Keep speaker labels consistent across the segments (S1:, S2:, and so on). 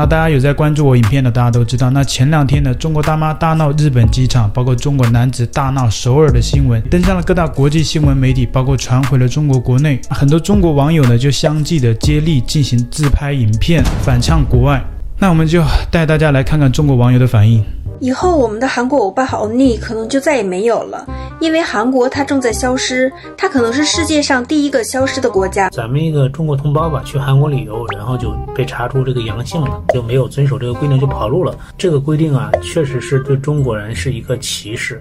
S1: 那大家有在关注我影片的，大家都知道。那前两天呢，中国大妈大闹日本机场，包括中国男子大闹首尔的新闻，登上了各大国际新闻媒体，包括传回了中国国内。很多中国网友呢，就相继的接力进行自拍影片，反呛国外。那我们就带大家来看看中国网友的反应。
S2: 以后我们的韩国欧巴欧尼可能就再也没有了，因为韩国它正在消失，它可能是世界上第一个消失的国家。
S3: 咱们一个中国同胞吧，去韩国旅游，然后就被查出这个阳性了，就没有遵守这个规定就跑路了。这个规定啊，确实是对中国人是一个歧视，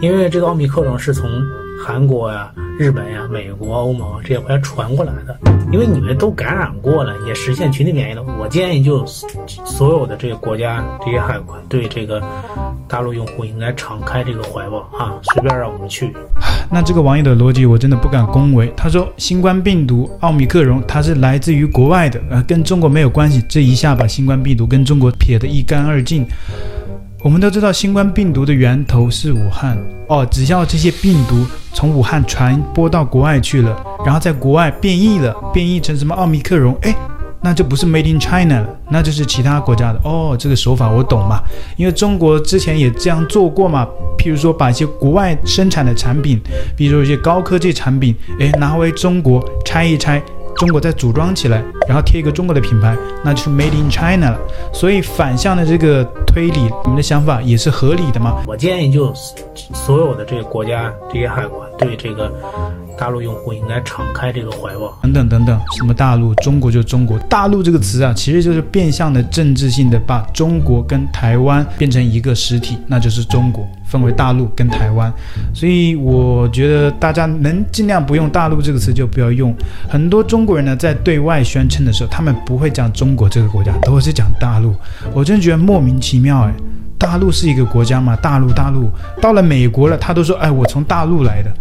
S3: 因为这个奥密克戎是从韩国呀、日本呀、美国、欧盟这些国家传过来的，因为你们都感染过了，也实现群体免疫了。我建议就所有的这个国家这些海关对这个大陆用户应该敞开这个怀抱啊，随便让我们去。
S1: 那这个网友的逻辑我真的不敢恭维。他说新冠病毒奥密克戎它是来自于国外的，呃，跟中国没有关系。这一下把新冠病毒跟中国撇得一干二净。我们都知道新冠病毒的源头是武汉哦，只要这些病毒从武汉传播到国外去了，然后在国外变异了，变异成什么奥密克戎，诶，那就不是 Made in China 了，那就是其他国家的哦。这个手法我懂嘛，因为中国之前也这样做过嘛。譬如说把一些国外生产的产品，比如说一些高科技产品，诶，拿回中国拆一拆。中国再组装起来，然后贴一个中国的品牌，那就是 Made in China 了。所以反向的这个推理，你们的想法也是合理的吗？
S3: 我建议就所有的这个国家这些海关对这个。大陆用户应该敞开这个怀抱，
S1: 等等等等，什么大陆、中国就中国，大陆这个词啊，其实就是变相的政治性的把中国跟台湾变成一个实体，那就是中国分为大陆跟台湾。所以我觉得大家能尽量不用大陆这个词就不要用。很多中国人呢，在对外宣称的时候，他们不会讲中国这个国家，都是讲大陆。我真觉得莫名其妙哎。大陆是一个国家嘛？大陆，大陆到了美国了，他都说：“哎，我从大陆来的。”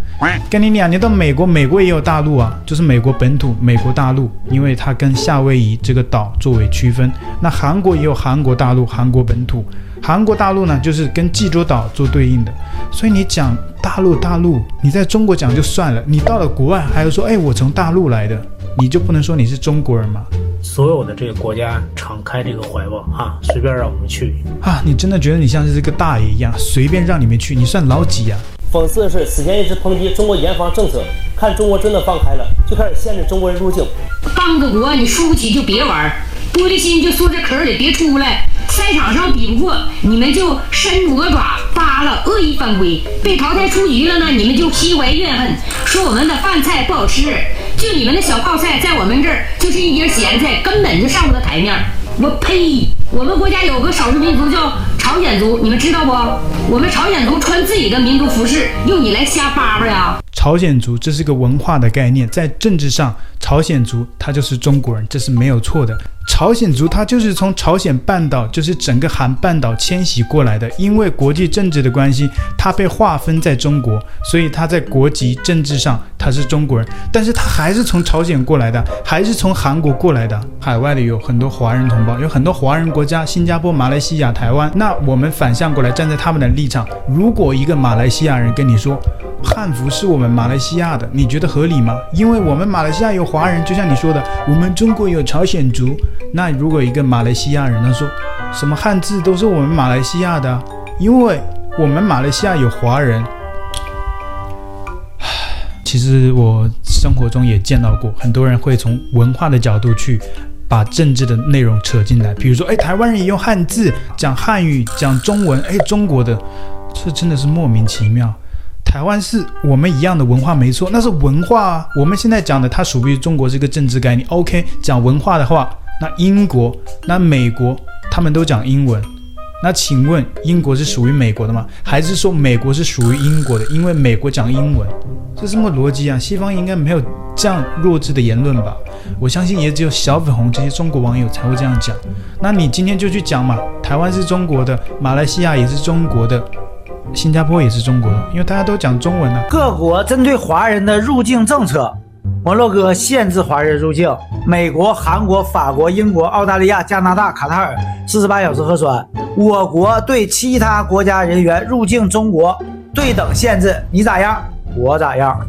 S1: 跟你讲，你到美国，美国也有大陆啊，就是美国本土，美国大陆，因为它跟夏威夷这个岛作为区分。那韩国也有韩国大陆，韩国本土，韩国大陆呢，就是跟济州岛做对应的。所以你讲大陆，大陆，你在中国讲就算了，你到了国外还要说：“哎，我从大陆来的。”你就不能说你是中国人吗？
S3: 所有的这个国家敞开这个怀抱啊，随便让我们去
S1: 啊！你真的觉得你像是这个大爷一样，随便让你们去？你算老几呀？
S4: 讽刺的是，此前一直抨击中国严防政策，看中国真的放开了，就开始限制中国人入境。
S5: 当个国你输不起就别玩，玻璃心就缩在壳里别出来。赛场上比不过，你们就伸魔爪扒拉，恶意犯规，被淘汰出局了呢，你们就心怀怨恨，说我们的饭菜不好吃。就你们的小泡菜，在我们这儿就是一碟咸菜，根本就上不得台面。我呸！我们国家有个少数民族叫朝鲜族，你们知道不？我们朝鲜族穿自己的民族服饰，用你来瞎叭叭呀？
S1: 朝鲜族这是个文化的概念，在政治上，朝鲜族他就是中国人，这是没有错的。朝鲜族他就是从朝鲜半岛，就是整个韩半岛迁徙过来的。因为国际政治的关系，他被划分在中国，所以他在国籍政治上他是中国人，但是他还是从朝鲜过来的，还是从韩国过来的。海外的有很多华人同胞，有很多华人国家，新加坡、马来西亚、台湾。那我们反向过来，站在他们的立场，如果一个马来西亚人跟你说，汉服是我们马来西亚的，你觉得合理吗？因为我们马来西亚有华人，就像你说的，我们中国有朝鲜族。那如果一个马来西亚人他说，什么汉字都是我们马来西亚的，因为我们马来西亚有华人。其实我生活中也见到过，很多人会从文化的角度去把政治的内容扯进来，比如说，哎，台湾人也用汉字讲汉语，讲中文，哎，中国的，这真的是莫名其妙。台湾是我们一样的文化，没错，那是文化啊。我们现在讲的，它属于中国这个政治概念。OK，讲文化的话，那英国、那美国，他们都讲英文。那请问，英国是属于美国的吗？还是说美国是属于英国的？因为美国讲英文，这是什么逻辑啊？西方应该没有这样弱智的言论吧？我相信也只有小粉红这些中国网友才会这样讲。那你今天就去讲嘛，台湾是中国的，马来西亚也是中国的。新加坡也是中国的，因为大家都讲中文呢、
S6: 各国针对华人的入境政策，摩洛哥限制华人入境，美国、韩国、法国、英国、澳大利亚、加拿大、卡塔尔四十八小时核酸。我国对其他国家人员入境中国对等限制，你咋样？我咋样？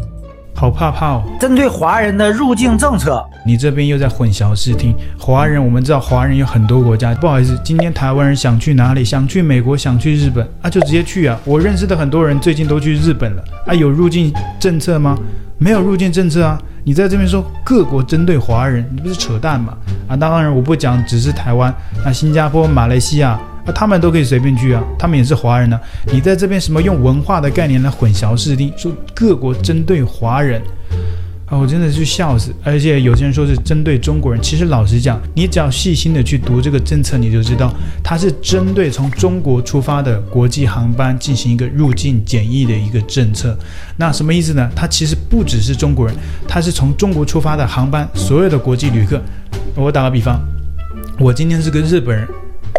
S1: 好怕怕哦。
S6: 针对华人的入境政策，
S1: 你这边又在混淆视听。华人，我们知道华人有很多国家，不好意思，今天台湾人想去哪里？想去美国，想去日本啊，就直接去啊。我认识的很多人最近都去日本了啊，有入境政策吗？没有入境政策啊。你在这边说各国针对华人，你不是扯淡吗？啊，当然我不讲只是台湾，那新加坡、马来西亚。那他们都可以随便去啊，他们也是华人呢、你在这边什么用文化的概念来混淆视听，说各国针对华人啊，我真的是笑死。而且有些人说是针对中国人，其实老实讲，你只要细心的去读这个政策，你就知道它是针对从中国出发的国际航班进行一个入境检疫的一个政策。那什么意思呢？它其实不只是中国人，它是从中国出发的航班，所有的国际旅客。我打个比方，我今天是个日本人。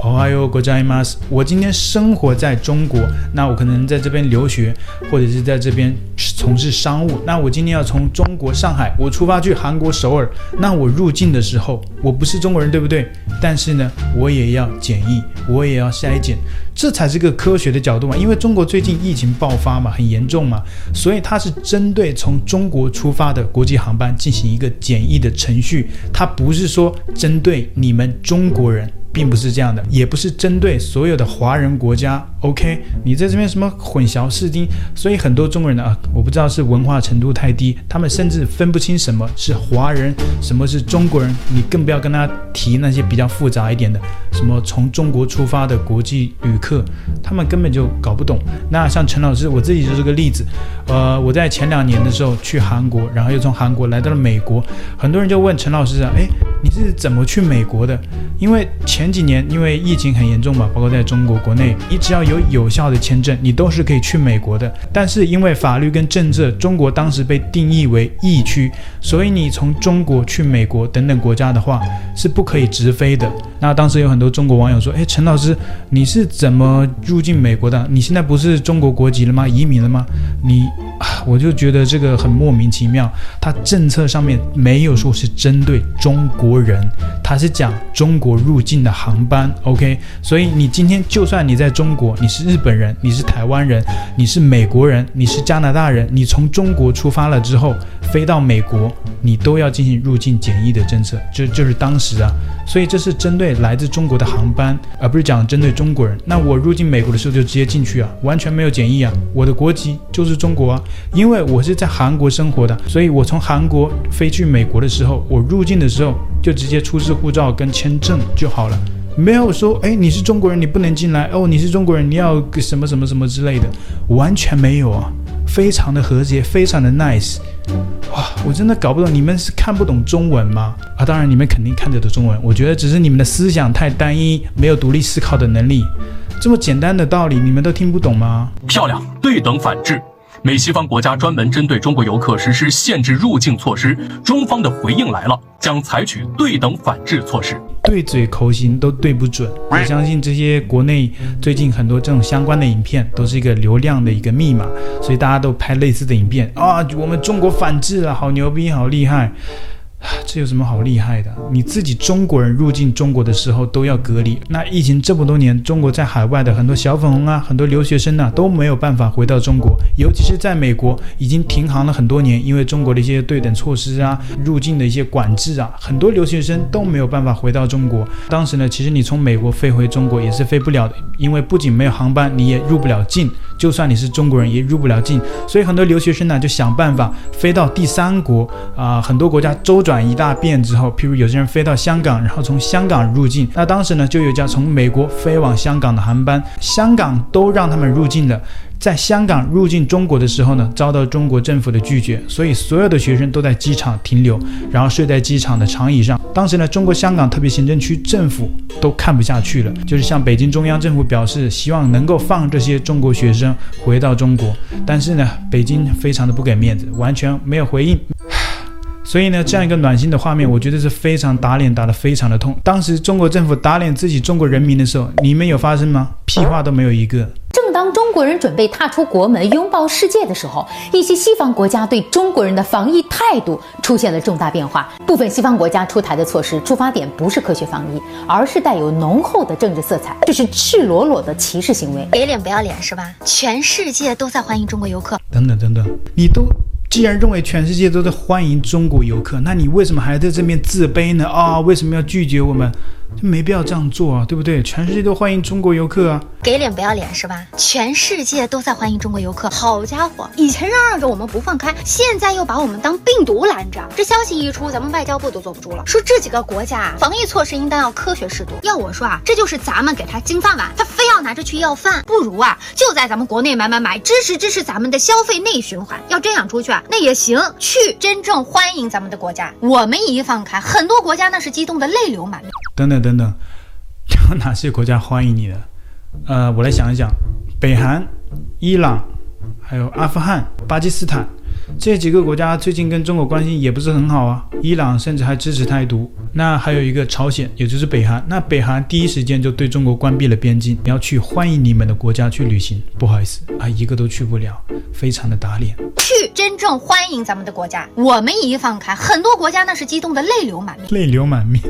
S1: 哦，还有国家吗？我今天生活在中国，那我可能在这边留学，或者是在这边从事商务。那我今天要从中国上海，我出发去韩国首尔。那我入境的时候，我不是中国人，对不对？但是呢，我也要检疫，我也要筛检，这才是个科学的角度嘛。因为中国最近疫情爆发嘛，很严重嘛，所以它是针对从中国出发的国际航班进行一个检疫的程序，它不是说针对你们中国人。并不是这样的，也不是针对所有的华人国家。OK，你在这边什么混淆视听，所以很多中国人呢啊，我不知道是文化程度太低，他们甚至分不清什么是华人，什么是中国人。你更不要跟他提那些比较复杂一点的，什么从中国出发的国际旅客，他们根本就搞不懂。那像陈老师，我自己就是个例子。呃，我在前两年的时候去韩国，然后又从韩国来到了美国，很多人就问陈老师啊，哎，你是怎么去美国的？因为前前几年因为疫情很严重嘛，包括在中国国内，你只要有有效的签证，你都是可以去美国的。但是因为法律跟政策，中国当时被定义为疫区，所以你从中国去美国等等国家的话是不可以直飞的。那当时有很多中国网友说：“诶，陈老师，你是怎么入境美国的？你现在不是中国国籍了吗？移民了吗？你……我就觉得这个很莫名其妙。他政策上面没有说是针对中国人，他是讲中国入境的航班。OK，所以你今天就算你在中国，你是日本人，你是台湾人，你是美国人，你是加拿大人，你从中国出发了之后飞到美国，你都要进行入境检疫的政策。就就是当时啊，所以这是针对来自中国的航班，而不是讲针对中国人。那我入境美国的时候就直接进去啊，完全没有检疫啊，我的国籍就是中国啊。因为我是在韩国生活的，所以我从韩国飞去美国的时候，我入境的时候就直接出示护照跟签证就好了，没有说哎，你是中国人你不能进来哦，你是中国人你要什么什么什么之类的，完全没有啊，非常的和谐，非常的 nice，哇，我真的搞不懂你们是看不懂中文吗？啊，当然你们肯定看得懂中文，我觉得只是你们的思想太单一，没有独立思考的能力，这么简单的道理你们都听不懂吗？
S7: 漂亮，对等反制。美西方国家专门针对中国游客实施限制入境措施，中方的回应来了，将采取对等反制措施。
S1: 对嘴口型都对不准，我相信这些国内最近很多这种相关的影片都是一个流量的一个密码，所以大家都拍类似的影片啊，我们中国反制了，好牛逼，好厉害。这有什么好厉害的？你自己中国人入境中国的时候都要隔离。那疫情这么多年，中国在海外的很多小粉红啊，很多留学生啊都没有办法回到中国，尤其是在美国已经停航了很多年，因为中国的 一些对等措施啊，入境的一些管制啊，很多留学生都没有办法回到中国。当时呢，其实你从美国飞回中国也是飞不了的，因为不仅没有航班，你也入不了境。就算你是中国人，也入不了境。所以很多留学生呢就想办法飞到第三国啊、很多国家周转一大遍之后，譬如有些人飞到香港，然后从香港入境。那当时呢就有一架从美国飞往香港的航班，香港都让他们入境了。在香港入境中国的时候呢，遭到中国政府的拒绝，所以所有的学生都在机场停留，然后睡在机场的长椅上。当时呢，中国香港特别行政区政府都看不下去了，就是向北京中央政府表示，希望能够放这些中国学生回到中国。但是呢，北京非常的不给面子，完全没有回应。所以呢，这样一个暖心的画面，我觉得是非常打脸打得非常的痛。当时中国政府打脸自己中国人民的时候，你们有发生吗？屁话都没有一个。
S8: 正当中国人准备踏出国门拥抱世界的时候，一些西方国家对中国人的防疫态度出现了重大变化。部分西方国家出台的措施出发点不是科学防疫，而是带有浓厚的政治色彩，这是赤裸裸的歧视行为，
S9: 给脸不要脸是吧？全世界都在欢迎中国游客，
S1: 等等等等，你都。既然认为全世界都在欢迎中国游客，那你为什么还在这边自卑呢？啊、为什么要拒绝我们？就没必要这样做啊，对不对？全世界都欢迎中国游客啊，
S9: 给脸不要脸是吧？全世界都在欢迎中国游客，好家伙，以前嚷嚷着我们不放开，现在又把我们当病毒拦着。这消息一出，咱们外交部都坐不住了，说这几个国家防疫措施应当要科学适度。要我说啊，这就是咱们给他金饭碗，他非要拿着去要饭，不如啊就在咱们国内买买买，支持支持咱们的消费内循环。要这样出去啊，那也行，去真正欢迎咱们的国家。我们一放开，很多国家那是激动的泪流满面。
S1: 等等等等，有哪些国家欢迎你的？呃，我来想一想，北韩、伊朗，还有阿富汗、巴基斯坦这几个国家最近跟中国关系也不是很好啊。伊朗甚至还支持台独。那还有一个朝鲜，也就是北韩。那北韩第一时间就对中国关闭了边境，你要去欢迎你们的国家去旅行，不好意思啊，一个都去不了，非常的打脸。
S9: 去真正欢迎咱们的国家，我们一放开，很多国家那是激动的泪流满面，
S1: 泪流满面。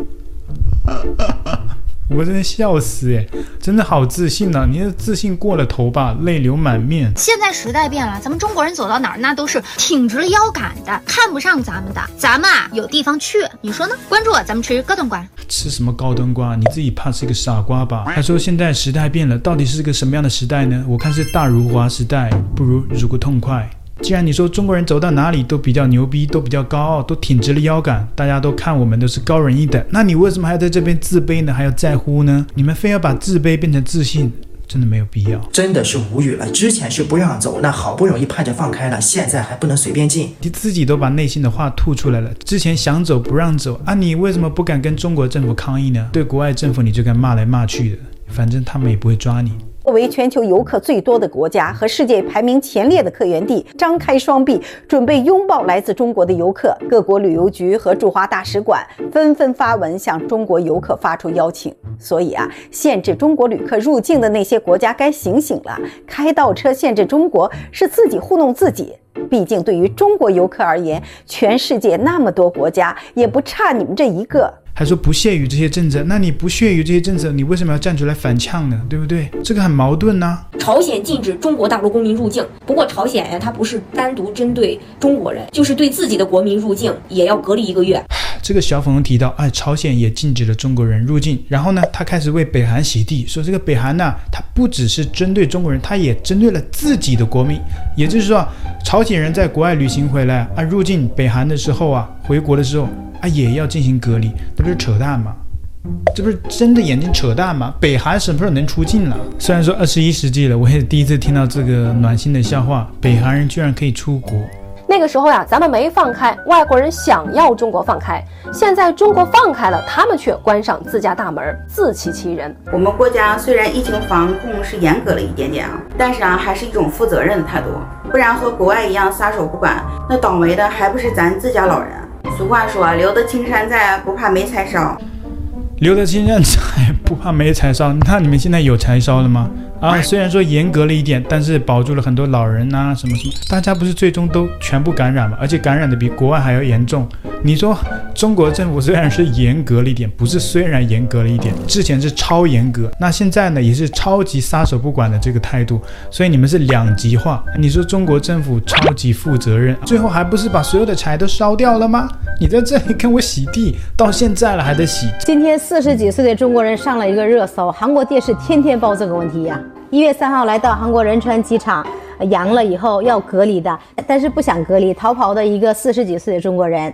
S1: 我真的笑死哎，真的好自信呢、啊！你的自信过了头吧，泪流满面。
S9: 现在时代变了，咱们中国人走到哪儿那都是挺直了腰杆的，看不上咱们的，咱们啊有地方去，你说呢？关注我，咱们吃高端瓜。
S1: 吃什么高端瓜？你自己怕是个傻瓜吧？他说现在时代变了，到底是个什么样的时代呢？我看是大如华时代，不如如个痛快。既然你说中国人走到哪里都比较牛逼，都比较高傲，都挺直了腰杆，大家都看我们都是高人一等，那你为什么还要在这边自卑呢？还要在乎呢？你们非要把自卑变成自信，真的没有必要。
S10: 真的是无语了。之前是不让走，那好不容易盼着放开了，现在还不能随便进。
S1: 你自己都把内心的话吐出来了。之前想走不让走啊，你为什么不敢跟中国政府抗议呢？对国外政府你就敢骂来骂去的，反正他们也不会抓你。
S11: 作为全球游客最多的国家和世界排名前列的客源地，张开双臂准备拥抱来自中国的游客。各国旅游局和驻华大使馆纷纷发文向中国游客发出邀请。所以啊，限制中国旅客入境的那些国家该醒醒了。开倒车限制中国是自己糊弄自己。毕竟对于中国游客而言，全世界那么多国家也不差你们这一个。
S1: 还说不屑于这些政策，那你不屑于这些政策，你为什么要站出来反呛呢？对不对？这个很矛盾呐、啊。
S12: 朝鲜禁止中国大陆公民入境，不过朝鲜呀，它不是单独针对中国人，就是对自己的国民入境也要隔离一个月。
S1: 这个小粉红提到，哎，朝鲜也禁止了中国人入境，然后呢，他开始为北韩洗地，说这个北韩呢，它不只是针对中国人，它也针对了自己的国民，也就是说，朝鲜人在国外旅行回来啊，入境北韩的时候啊，回国的时候。啊，也要进行隔离，这不是扯淡吗？这不是睁着眼睛扯淡吗？北韩什么时候能出境了？虽然说二十一世纪了，我也第一次听到这个暖心的笑话，北韩人居然可以出国。
S13: 那个时候呀，咱们没放开，外国人想要中国放开，现在中国放开了，他们却关上自家大门，自欺欺人。
S14: 我们国家虽然疫情防控是严格了一点点啊，但是啊，还是一种负责任的态度，不然和国外一样撒手不管，那倒霉的还不是咱自家老人。俗话说：“留得青山在，不怕没柴烧。”
S1: 留得青山在，不怕没柴烧。那你们现在有柴烧了吗？啊，虽然说严格了一点，但是保住了很多老人呐、啊，什么什么，大家不是最终都全部感染吗？而且感染的比国外还要严重。你说中国政府虽然是严格了一点，不是虽然严格了一点，之前是超严格，那现在呢也是超级撒手不管的这个态度，所以你们是两极化。你说中国政府超级负责任，最后还不是把所有的柴都烧掉了吗？你在这里跟我洗地，到现在了还得洗。
S11: 今天四十几岁的中国人上了一个热搜，韩国电视天天报这个问题呀、啊。一月三号来到韩国仁川机场，阳了以后要隔离的，但是不想隔离，逃跑的一个四十几岁的中国人，